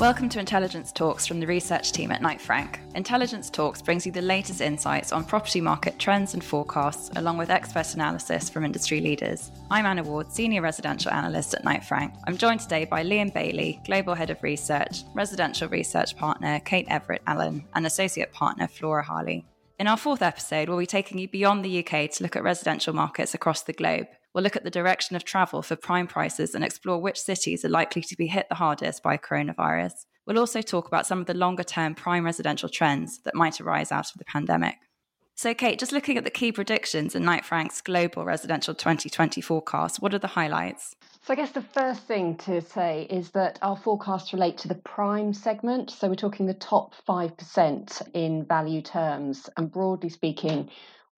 Welcome to Intelligence Talks from the research team at Knight Frank. Intelligence Talks brings you the latest insights on property market trends and forecasts, along with expert analysis from industry leaders. I'm Anna Ward, Senior Residential Analyst at Knight Frank. I'm joined today by Liam Bailey, Global Head of Research, Residential Research Partner Kate Everett Allen, and Associate Partner Flora Harley. In our fourth episode, we'll be taking you beyond the UK to look at residential markets across the globe. We'll look at the direction of travel for prime prices and explore which cities are likely to be hit the hardest by coronavirus. We'll also talk about some of the longer term prime residential trends that might arise out of the pandemic. So, Kate, just looking at the key predictions in Knight Frank's global residential 2020 forecast, what are the highlights? So, I guess the first thing to say is that our forecasts relate to the prime segment. So, we're talking the top 5% in value terms. And broadly speaking,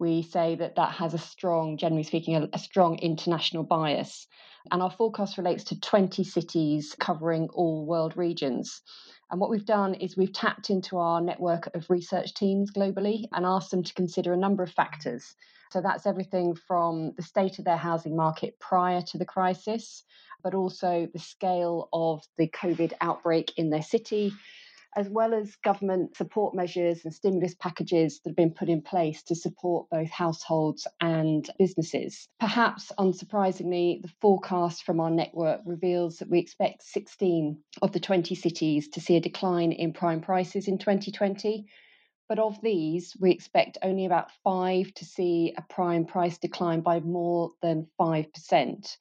we say that that has a strong, generally speaking, a, a, strong international bias. And our forecast relates to 20 cities covering all world regions. And what we've done is we've tapped into our network of research teams globally and asked them to consider a number of factors. So that's everything from the state of their housing market prior to the crisis, but also the scale of the COVID outbreak in their city, as well as government support measures and stimulus packages that have been put in place to support both households and businesses. Perhaps unsurprisingly, the forecast from our network reveals that we expect 16 of the 20 cities to see a decline in prime prices in 2020. But of these, we expect only about five to see a prime price decline by more than 5%.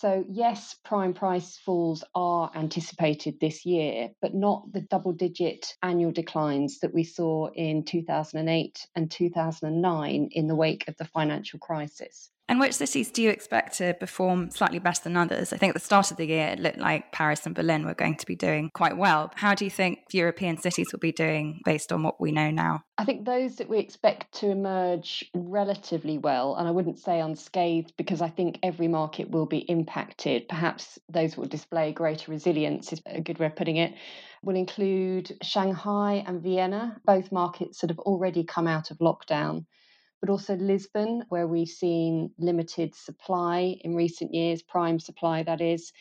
So, yes, prime price falls are anticipated this year, but not the double digit annual declines that we saw in 2008 and 2009 in the wake of the financial crisis. And which cities do you expect to perform slightly better than others? I think at the start of the year, it looked like Paris and Berlin were going to be doing quite well. How do you think European cities will be doing based on what we know now? I think those that we expect to emerge relatively well, and I wouldn't say unscathed because I think every market will be impacted. Perhaps those will display greater resilience, is a good way of putting it, will include Shanghai and Vienna, both markets that have already come out of lockdown but also Lisbon, where we've seen limited supply in recent years, prime supply that is,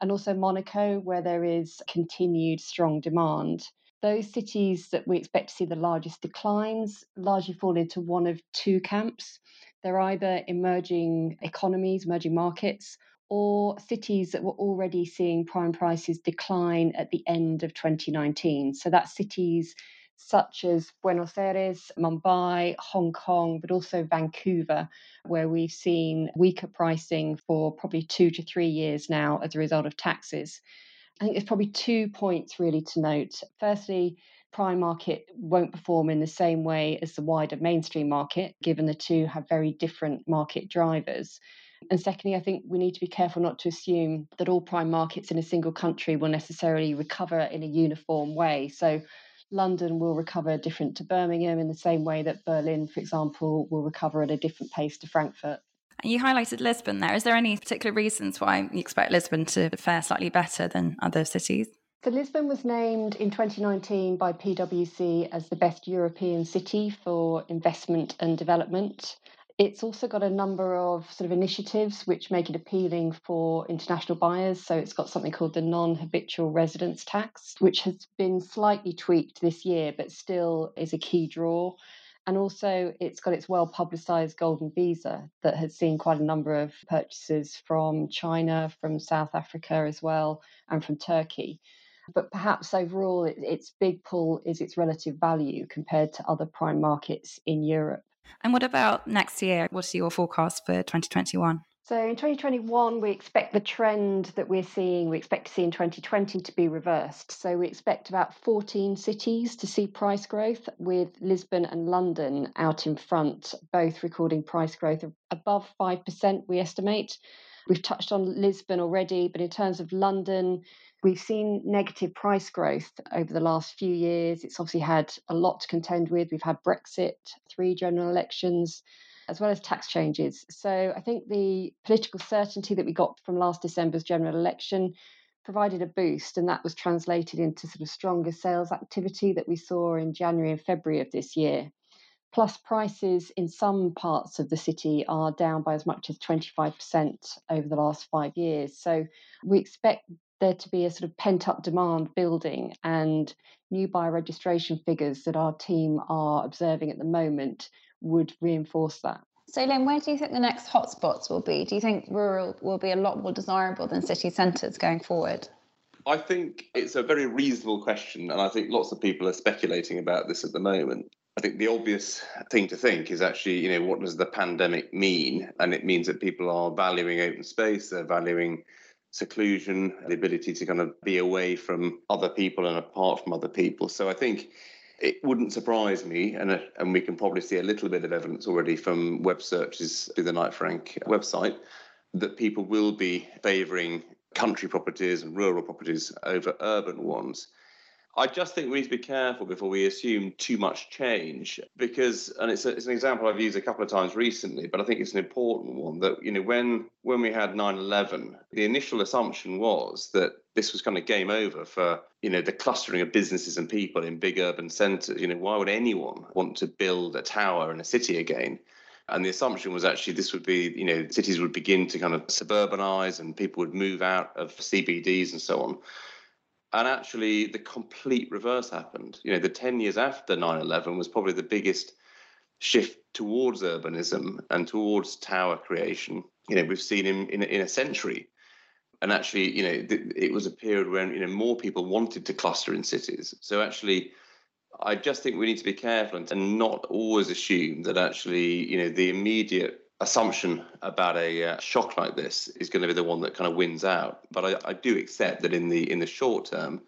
and also Monaco, where there is continued strong demand. Those cities that we expect to see the largest declines largely fall into one of two camps. They're either emerging economies, emerging markets, or cities that were already seeing prime prices decline at the end of 2019. So that's cities such as Buenos Aires, Mumbai, Hong Kong, but also Vancouver, where we've seen weaker pricing for probably two to three years now as a result of taxes. I think there's probably two points really to note. Firstly, prime market won't perform in the same way as the wider mainstream market, given the two have very different market drivers. And secondly, I think we need to be careful not to assume that all prime markets in a single country will necessarily recover in a uniform way. So London will recover different to Birmingham in the same way that Berlin, for example, will recover at a different pace to Frankfurt. You highlighted Lisbon there. Is there any particular reasons why you expect Lisbon to fare slightly better than other cities? So, Lisbon was named in 2019 by PwC as the best European city for investment and development. It's also got a number of sort of initiatives which make it appealing for international buyers. So it's got something called the non habitual residence tax, which has been slightly tweaked this year, but still is a key draw. And also, it's got its well publicized golden visa that has seen quite a number of purchases from China, from South Africa as well, and from Turkey. But perhaps overall, its big pull is its relative value compared to other prime markets in Europe. And what about next year? What's your forecast for 2021? So in 2021, we expect the trend that we're seeing, we expect to see in 2020 to be reversed. So we expect about 14 cities to see price growth, with Lisbon and London out in front, both recording price growth above 5%, we estimate. We've touched on Lisbon already, but in terms of London, We've seen negative price growth over the last few years. It's obviously had a lot to contend with. We've had Brexit, three general elections, as well as tax changes. So I think the political certainty that we got from last December's general election provided a boost, and that was translated into sort of stronger sales activity that we saw in January and February of this year. Plus, prices in some parts of the city are down by as much as 25% over the last five years. So we expect there to be a sort of pent up demand building and new buyer registration figures that our team are observing at the moment would reinforce that. So, Liam, where do you think the next hotspots will be? Do you think rural will be a lot more desirable than city centres going forward? I think it's a very reasonable question, and I think lots of people are speculating about this at the moment. I think the obvious thing to think is actually, you know, what does the pandemic mean? And it means that people are valuing open space, they're valuing seclusion, the ability to kind of be away from other people and apart from other people. So I think it wouldn't surprise me, and and we can probably see a little bit of evidence already from web searches through the Knight Frank website that people will be favouring country properties and rural properties over urban ones. I just think we need to be careful before we assume too much change because, and it's, a, it's an example I've used a couple of times recently, but I think it's an important one that, you know, when, when we had 9 11, the initial assumption was that this was kind of game over for, you know, the clustering of businesses and people in big urban centres. You know, why would anyone want to build a tower in a city again? And the assumption was actually this would be, you know, cities would begin to kind of suburbanize and people would move out of CBDs and so on. And actually, the complete reverse happened. You know, the 10 years after 9 11 was probably the biggest shift towards urbanism and towards tower creation, you know, we've seen in, in, in a century. And actually, you know, th- it was a period when, you know, more people wanted to cluster in cities. So actually, I just think we need to be careful and not always assume that actually, you know, the immediate assumption about a uh, shock like this is going to be the one that kind of wins out. But I, I do accept that in the in the short term,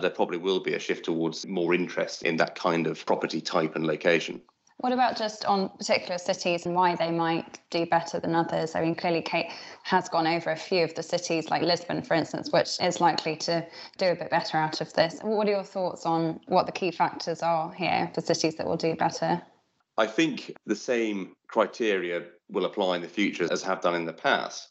there probably will be a shift towards more interest in that kind of property type and location. What about just on particular cities and why they might do better than others? I mean, clearly Kate has gone over a few of the cities, like Lisbon, for instance, which is likely to do a bit better out of this. What are your thoughts on what the key factors are here for cities that will do better? I think the same criteria will apply in the future as have done in the past.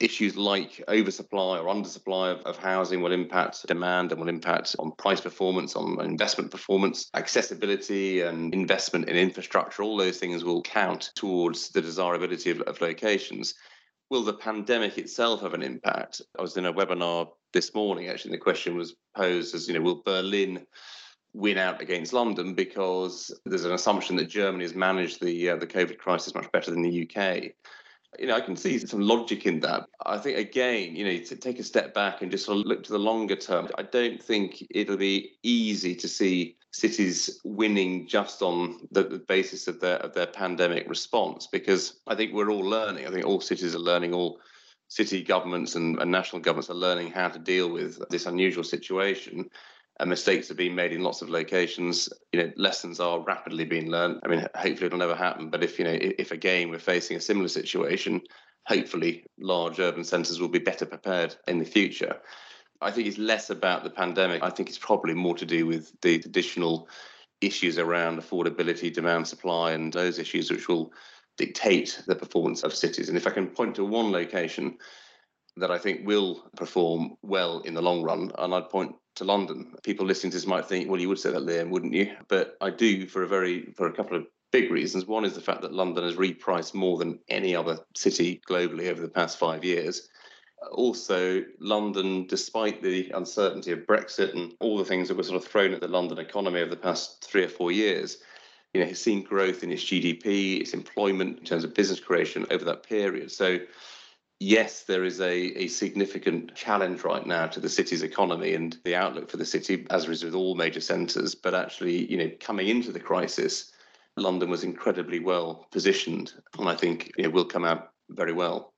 Issues like oversupply or undersupply of, of housing will impact demand and will impact on price performance, on investment performance, accessibility and investment in infrastructure. All those things will count towards the desirability of, of locations. Will the pandemic itself have an impact? I was in a webinar this morning, actually, and the question was posed as, you know, will Berlin win out against London because there's an assumption that Germany has managed the uh, the COVID crisis much better than the UK. You know, I can see some logic in that. I think again, you know, to take a step back and just sort of look to the longer term. I don't think it'll be easy to see cities winning just on the, the basis of their of their pandemic response because I think we're all learning. I think all cities are learning. All city governments and, and national governments are learning how to deal with this unusual situation and mistakes are being made in lots of locations. You know, lessons are rapidly being learned. I mean, hopefully it'll never happen. But if you know, if again we're facing a similar situation, hopefully large urban centres will be better prepared in the future. I think it's less about the pandemic. I think it's probably more to do with the additional issues around affordability, demand, supply, and those issues which will dictate the performance of cities. And if I can point to one location that I think will perform well in the long run, and I'd point to London. People listening to this might think, well, you would say that, Liam, wouldn't you? But I do for a very for a couple of big reasons. One is the fact that London has repriced more than any other city globally over the past five years. Also, London, despite the uncertainty of Brexit and all the things that were sort of thrown at the London economy over the past three or four years, you know, has seen growth in its GDP, its employment in terms of business creation over that period. So yes, there is a, a significant challenge right now to the city's economy and the outlook for the city, as is with all major centres. But actually, you know, coming into the crisis, London was incredibly well positioned, and I think it will come out very well.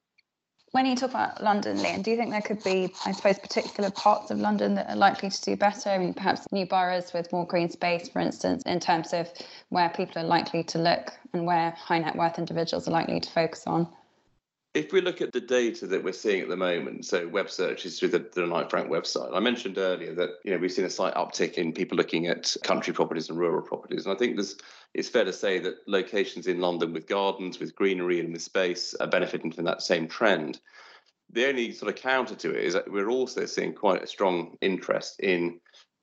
When you talk about London, Liam, do you think there could be, I suppose, particular parts of London that are likely to do better? I mean, perhaps new boroughs with more green space, for instance, in terms of where people are likely to look and where high net worth individuals are likely to focus on? If we look at the data that we're seeing at the moment, so web searches through the, the Knight Frank website, I mentioned earlier that you know we've seen a slight uptick in people looking at country properties and rural properties, and I think there's it's fair to say that locations in London with gardens, with greenery, and with space are benefiting from that same trend. The only sort of counter to it is that we're also seeing quite a strong interest in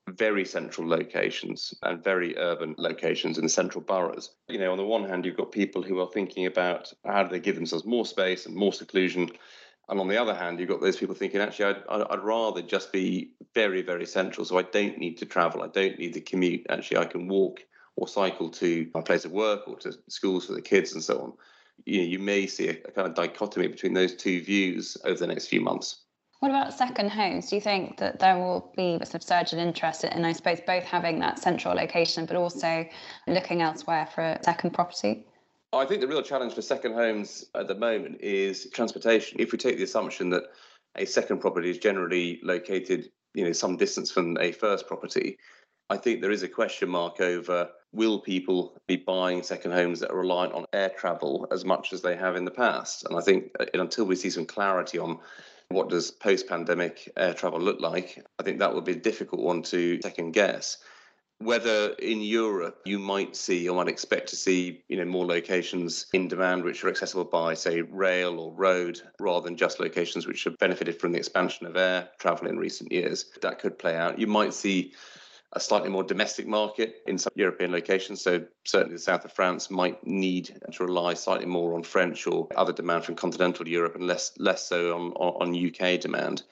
very central locations and very urban locations in the central boroughs. You know, on the one hand, you've got people who are thinking about how do they give themselves more space and more seclusion. And on the other hand, you've got those people thinking, actually, I'd, I'd rather just be very, very central. So I don't need to travel. I don't need the commute. Actually, I can walk or cycle to my place of work or to schools for the kids and so on. You, know, you may see a, a kind of dichotomy between those two views over the next few months. What about second homes? Do you think that there will be a surge in interest in, I suppose, both having that central location, but also looking elsewhere for a second property? I think the real challenge for second homes at the moment is transportation. If we take the assumption that a second property is generally located, you know, some distance from a first property, I think there is a question mark over will people be buying second homes that are reliant on air travel as much as they have in the past? And I think uh, until we see some clarity on what does post-pandemic air travel look like, I think that would be a difficult one to second guess. Whether in Europe you might see or might expect to see, you know, more locations in demand which are accessible by, say, rail or road, rather than just locations which have benefited from the expansion of air travel in recent years, that could play out. You might see a slightly more domestic market in some European locations. So certainly the south of France might need to rely slightly more on French or other demand from continental Europe and less less so on, on UK demand.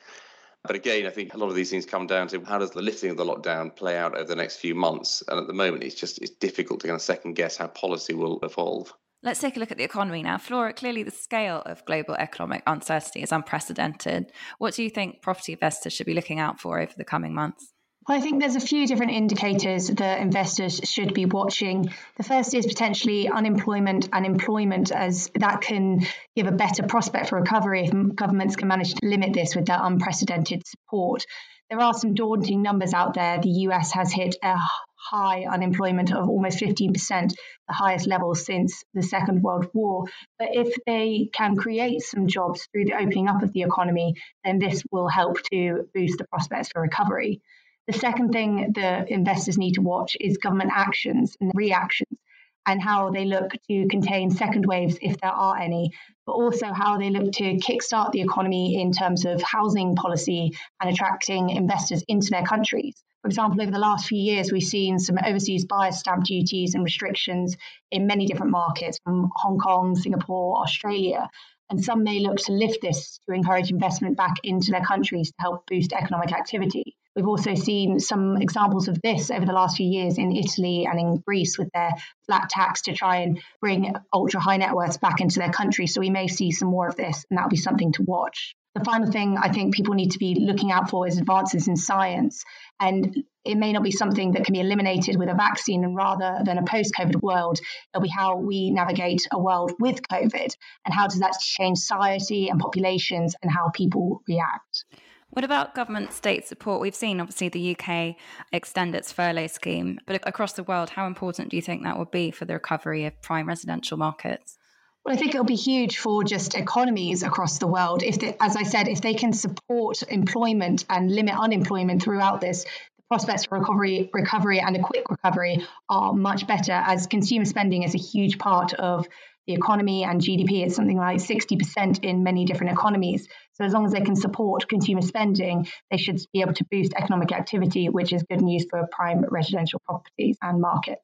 But again, I think a lot of these things come down to how does the lifting of the lockdown play out over the next few months? And at the moment, it's just it's difficult to kind of second guess how policy will evolve. Let's take a look at the economy now. Flora, clearly the scale of global economic uncertainty is unprecedented. What do you think property investors should be looking out for over the coming months? Well, I think there's a few different indicators that investors should be watching. The first is potentially unemployment and employment, as that can give a better prospect for recovery if governments can manage to limit this with their unprecedented support. There are some daunting numbers out there. The US has hit a high unemployment of almost 15%, the highest level since the Second World War. But if they can create some jobs through the opening up of the economy, then this will help to boost the prospects for recovery. The second thing the investors need to watch is government actions and reactions and how they look to contain second waves if there are any, but also how they look to kickstart the economy in terms of housing policy and attracting investors into their countries. For example, over the last few years, we've seen some overseas buyers stamp duties and restrictions in many different markets from Hong Kong, Singapore, Australia. And some may look to lift this to encourage investment back into their countries to help boost economic activity. We've also seen some examples of this over the last few years in Italy and in Greece with their flat tax to try and bring ultra high net worths back into their country. So we may see some more of this, and that'll be something to watch. The final thing I think people need to be looking out for is advances in science. And it may not be something that can be eliminated with a vaccine, and rather than a post COVID world, it'll be how we navigate a world with COVID and how does that change society and populations and how people react. What about government state support? We've seen obviously the UK extend its furlough scheme, but across the world, how important do you think that will be for the recovery of prime residential markets? Well, I think it'll be huge for just economies across the world. If, they, as I said, if they can support employment and limit unemployment throughout this, the prospects for recovery, recovery and a quick recovery are much better. As consumer spending is a huge part of the economy and GDP is something like 60% in many different economies. So as long as they can support consumer spending, they should be able to boost economic activity, which is good news for prime residential properties and markets.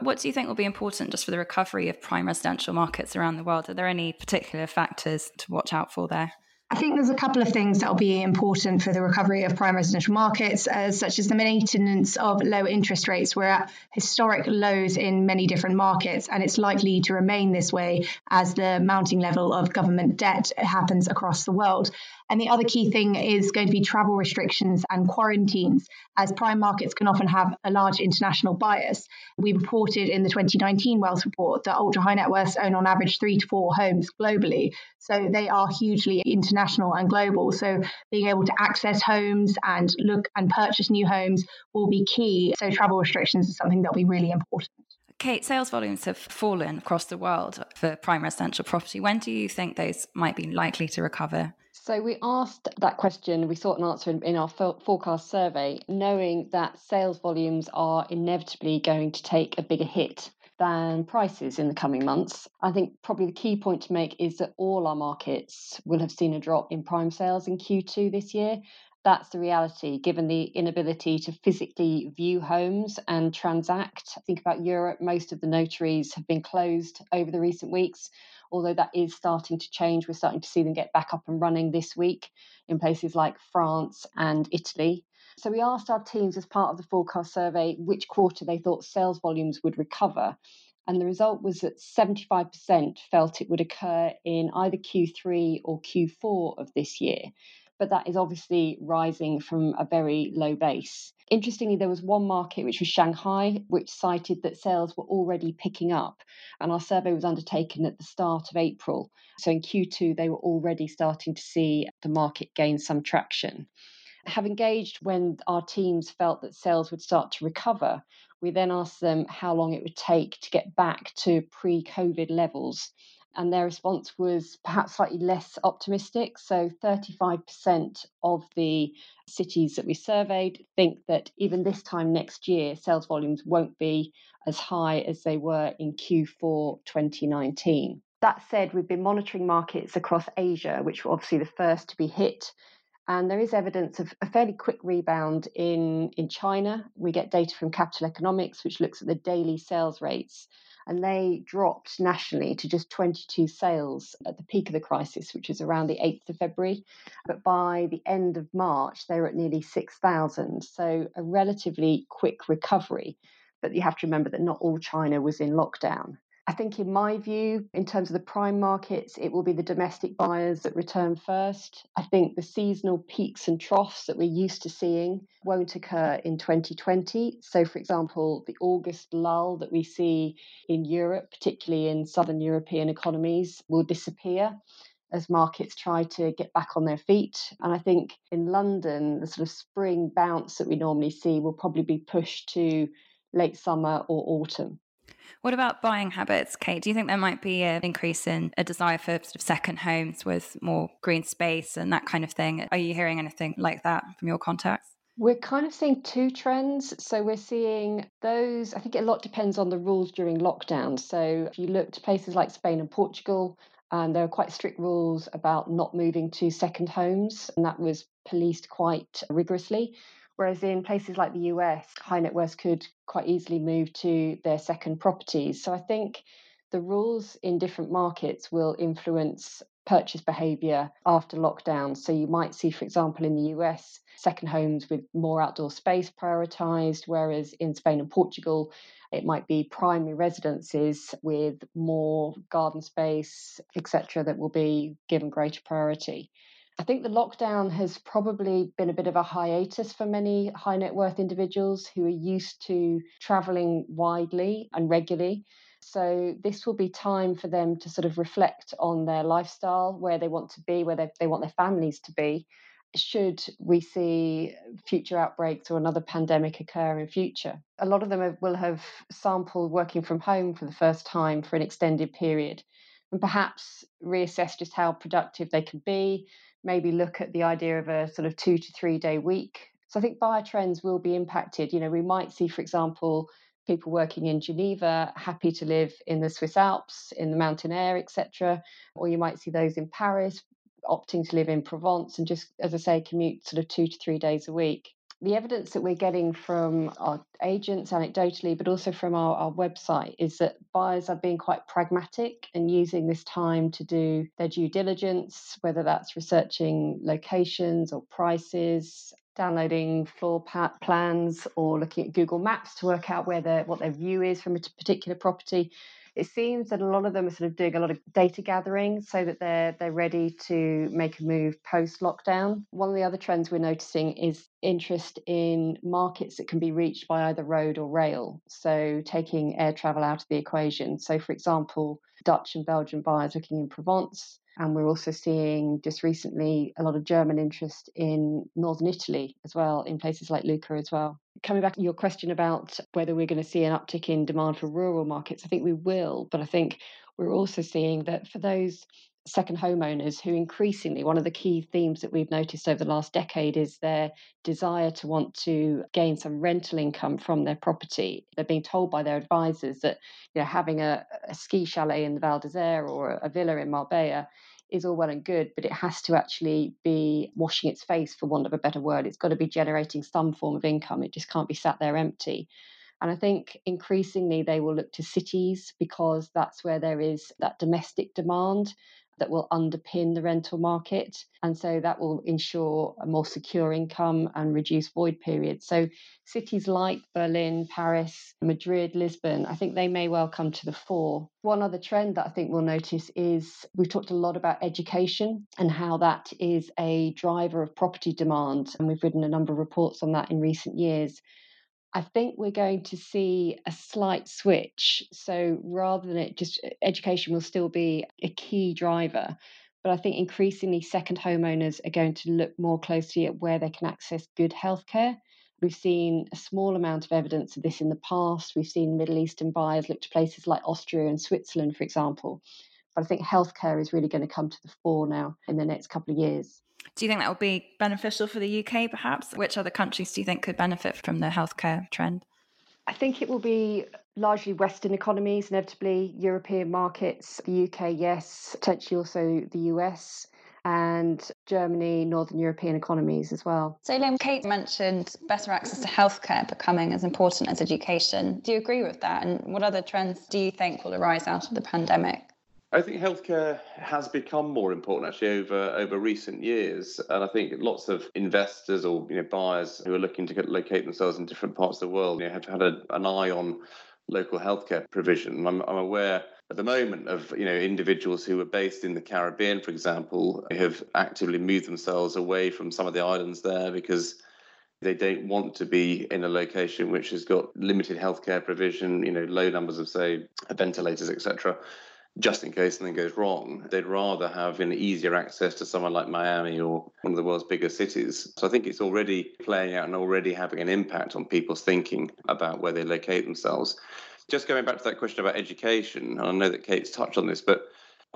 What do you think will be important just for the recovery of prime residential markets around the world? Are there any particular factors to watch out for there? I think there's a couple of things that will be important for the recovery of prime residential markets, uh, such as the maintenance of low interest rates. We're at historic lows in many different markets, and it's likely to remain this way as the mounting level of government debt happens across the world. And the other key thing is going to be travel restrictions and quarantines, as prime markets can often have a large international bias. We reported in the 2019 Wealth Report that ultra high net worths own on average three to four homes globally. So they are hugely international and global. So being able to access homes and look and purchase new homes will be key. So travel restrictions is something that will be really important. Kate, sales volumes have fallen across the world for prime residential property. When do you think those might be likely to recover? So we asked that question, we sought an answer in, in our forecast survey, knowing that sales volumes are inevitably going to take a bigger hit than prices in the coming months. I think probably the key point to make is that all our markets will have seen a drop in prime sales in Q2 this year. that's the reality given the inability to physically view homes and transact. Think about Europe, most of the notaries have been closed over the recent weeks, although that is starting to change. We're starting to see them get back up and running this week in places like France and Italy. So we asked our teams as part of the forecast survey which quarter they thought sales volumes would recover. And the result was that 75% felt it would occur in either Q3 or Q4 of this year but that is obviously rising from a very low base. Interestingly, there was one market, which was Shanghai, which cited that sales were already picking up. And our survey was undertaken at the start of April. So in Q2, they were already starting to see the market gain some traction. Have engaged when our teams felt that sales would start to recover. We then asked them how long it would take to get back to pre COVID levels and their response was perhaps slightly less optimistic. So 35% of the cities that we surveyed think that even this time next year, sales volumes won't be as high as they were in Q4 2019. That said, we've been monitoring markets across Asia, which were obviously the first to be hit. And there is evidence of a fairly quick rebound in, in China. We get data from Capital Economics, which looks at the daily sales rates and they dropped nationally to just 22 sales at the peak of the crisis, which is around the 8th of February. But by the end of March, they were at nearly 6,000. So a relatively quick recovery. But you have to remember that not all China was in lockdown. I think, in my view, in terms of the prime markets, it will be the domestic buyers that return first. I think the seasonal peaks and troughs that we're used to seeing won't occur in 2020. So, for example, the August lull that we see in Europe, particularly in southern European economies, will disappear as markets try to get back on their feet. And I think in London, the sort of spring bounce that we normally see will probably be pushed to late summer or autumn. What about buying habits, Kate? Do you think there might be an increase in a desire for sort of second homes with more green space and that kind of thing? Are you hearing anything like that from your contacts? We're kind of seeing two trends. So we're seeing those, I think a lot depends on the rules during lockdown. So if you look to places like Spain and Portugal, and there are quite strict rules about not moving to second homes, and that was policed quite rigorously. Whereas in places like the US, high net worth could quite easily move to their second properties. So I think the rules in different markets will influence purchase behavior after lockdown. So you might see, for example, in the US, second homes with more outdoor space prioritized, whereas in Spain and Portugal, it might be primary residences with more garden space, etc., that will be given greater priority. I think the lockdown has probably been a bit of a hiatus for many high net worth individuals who are used to traveling widely and regularly. So, this will be time for them to sort of reflect on their lifestyle, where they want to be, where they, they want their families to be. Should we see future outbreaks or another pandemic occur in future? A lot of them have, will have sampled working from home for the first time for an extended period and perhaps reassess just how productive they can be, maybe look at the idea of a sort of two to three day week. So I think buyer trends will be impacted. You know, we might see, for example, people working in Geneva happy to live in the Swiss Alps, in the mountain air, etc. Or you might see those in Paris opting to live in Provence and just, as I say, commute sort of two to three days a week the evidence that we're getting from our agents anecdotally, but also from our, our website, is that buyers are being quite pragmatic and using this time to do their due diligence, whether that's researching locations or prices, downloading floor plans, or looking at Google Maps to work out where what their view is from a particular property it seems that a lot of them are sort of doing a lot of data gathering so that they're they're ready to make a move post lockdown. One of the other trends we're noticing is interest in markets that can be reached by either road or rail. So taking air travel out of the equation. So for example, Dutch and Belgian buyers looking in Provence, and we're also seeing just recently a lot of German interest in northern Italy as well, in places like Lucca as well. Coming back to your question about whether we're going to see an uptick in demand for rural markets, I think we will, but I think we're also seeing that for those second homeowners who increasingly one of the key themes that we've noticed over the last decade is their desire to want to gain some rental income from their property they're being told by their advisors that you know having a, a ski chalet in the val d'isere or a villa in marbella is all well and good, but it has to actually be washing its face, for want of a better word. It's got to be generating some form of income. It just can't be sat there empty. And I think increasingly they will look to cities because that's where there is that domestic demand that will underpin the rental market. And so that will ensure a more secure income and reduce void periods. So cities like Berlin, Paris, Madrid, Lisbon, I think they may well come to the fore. One other trend that I think we'll notice is we've talked a lot about education and how that is a driver of property demand. And we've written a number of reports on that in recent years. I think we're going to see a slight switch. So rather than it just education will still be a key driver, but I think increasingly second homeowners are going to look more closely at where they can access good healthcare. We've seen a small amount of evidence of this in the past. We've seen Middle Eastern buyers look to places like Austria and Switzerland, for example. But I think healthcare is really going to come to the fore now in the next couple of years. Do you think that will be beneficial for the UK, perhaps? Which other countries do you think could benefit from the healthcare trend? I think it will be largely Western economies, inevitably European markets, the UK, yes, potentially also the US and Germany, Northern European economies as well. So, Liam, Kate mentioned better access to healthcare becoming as important as education. Do you agree with that? And what other trends do you think will arise out of the pandemic? I think healthcare has become more important actually over over recent years, and I think lots of investors or you know buyers who are looking to locate themselves in different parts of the world you know, have had a, an eye on local healthcare provision. I'm, I'm aware at the moment of you know individuals who are based in the Caribbean, for example, have actively moved themselves away from some of the islands there because they don't want to be in a location which has got limited healthcare provision, you know, low numbers of say ventilators, etc just in case something goes wrong. They'd rather have an easier access to someone like Miami or one of the world's biggest cities. So I think it's already playing out and already having an impact on people's thinking about where they locate themselves. Just going back to that question about education, and I know that Kate's touched on this, but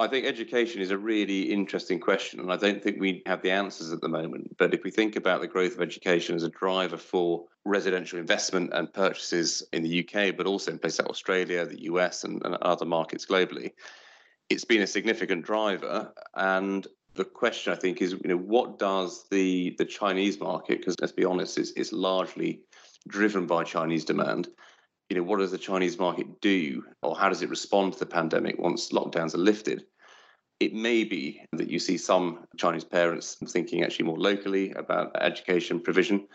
I think education is a really interesting question, and I don't think we have the answers at the moment. But if we think about the growth of education as a driver for residential investment and purchases in the UK, but also in places like Australia, the US, and, and other markets globally, it's been a significant driver. And the question I think is, you know, what does the the Chinese market? Because let's be honest, it's, it's largely driven by Chinese demand you know, what does the Chinese market do, or how does it respond to the pandemic once lockdowns are lifted? It may be that you see some Chinese parents thinking actually more locally about education provision.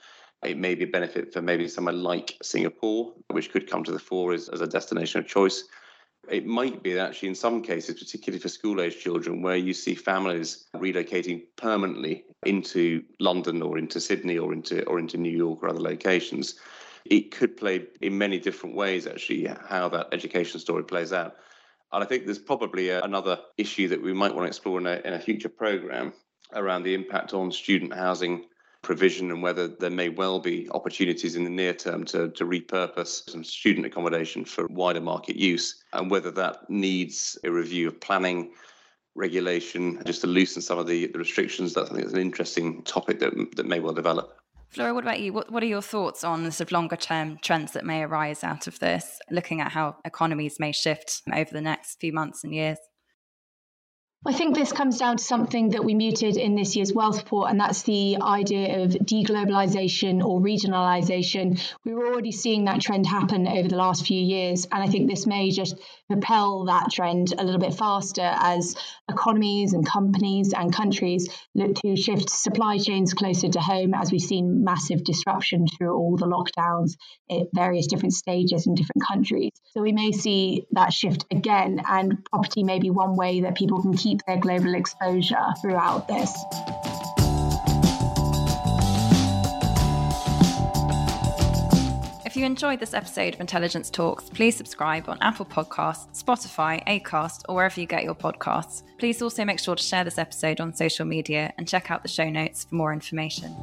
It may be a benefit for maybe somewhere like Singapore, which could come to the fore as, as a destination of choice. It might be that actually, in some cases, particularly for school age children, where you see families relocating permanently into London or into Sydney or into or into New York or other locations, it could play in many different ways, actually, how that education story plays out. And I think there's probably a, another issue that we might want to explore in a, in a future program around the impact on student housing provision and whether there may well be opportunities in the near term to, to repurpose some student accommodation for wider market use and whether that needs a review of planning regulation just to loosen some of the, the restrictions. That's, I think, is an interesting topic that, that may well develop. Flora, what about you? What, what are your thoughts on the sort of longer term trends that may arise out of this, looking at how economies may shift over the next few months and years? I think this comes down to something that we muted in this year's wealth report, and that's the idea of deglobalization or regionalization. We were already seeing that trend happen over the last few years, and I think this may just propel that trend a little bit faster as economies and companies and countries look to shift supply chains closer to home, as we've seen massive disruption through all the lockdowns at various different stages in different countries. So we may see that shift again, and property may be one way that people can keep keep their global exposure throughout this. If you enjoyed this episode of Intelligence Talks, please subscribe on Apple Podcasts, Spotify, Acast, or wherever you get your podcasts. Please also make sure to share this episode on social media and check out the show notes for more information.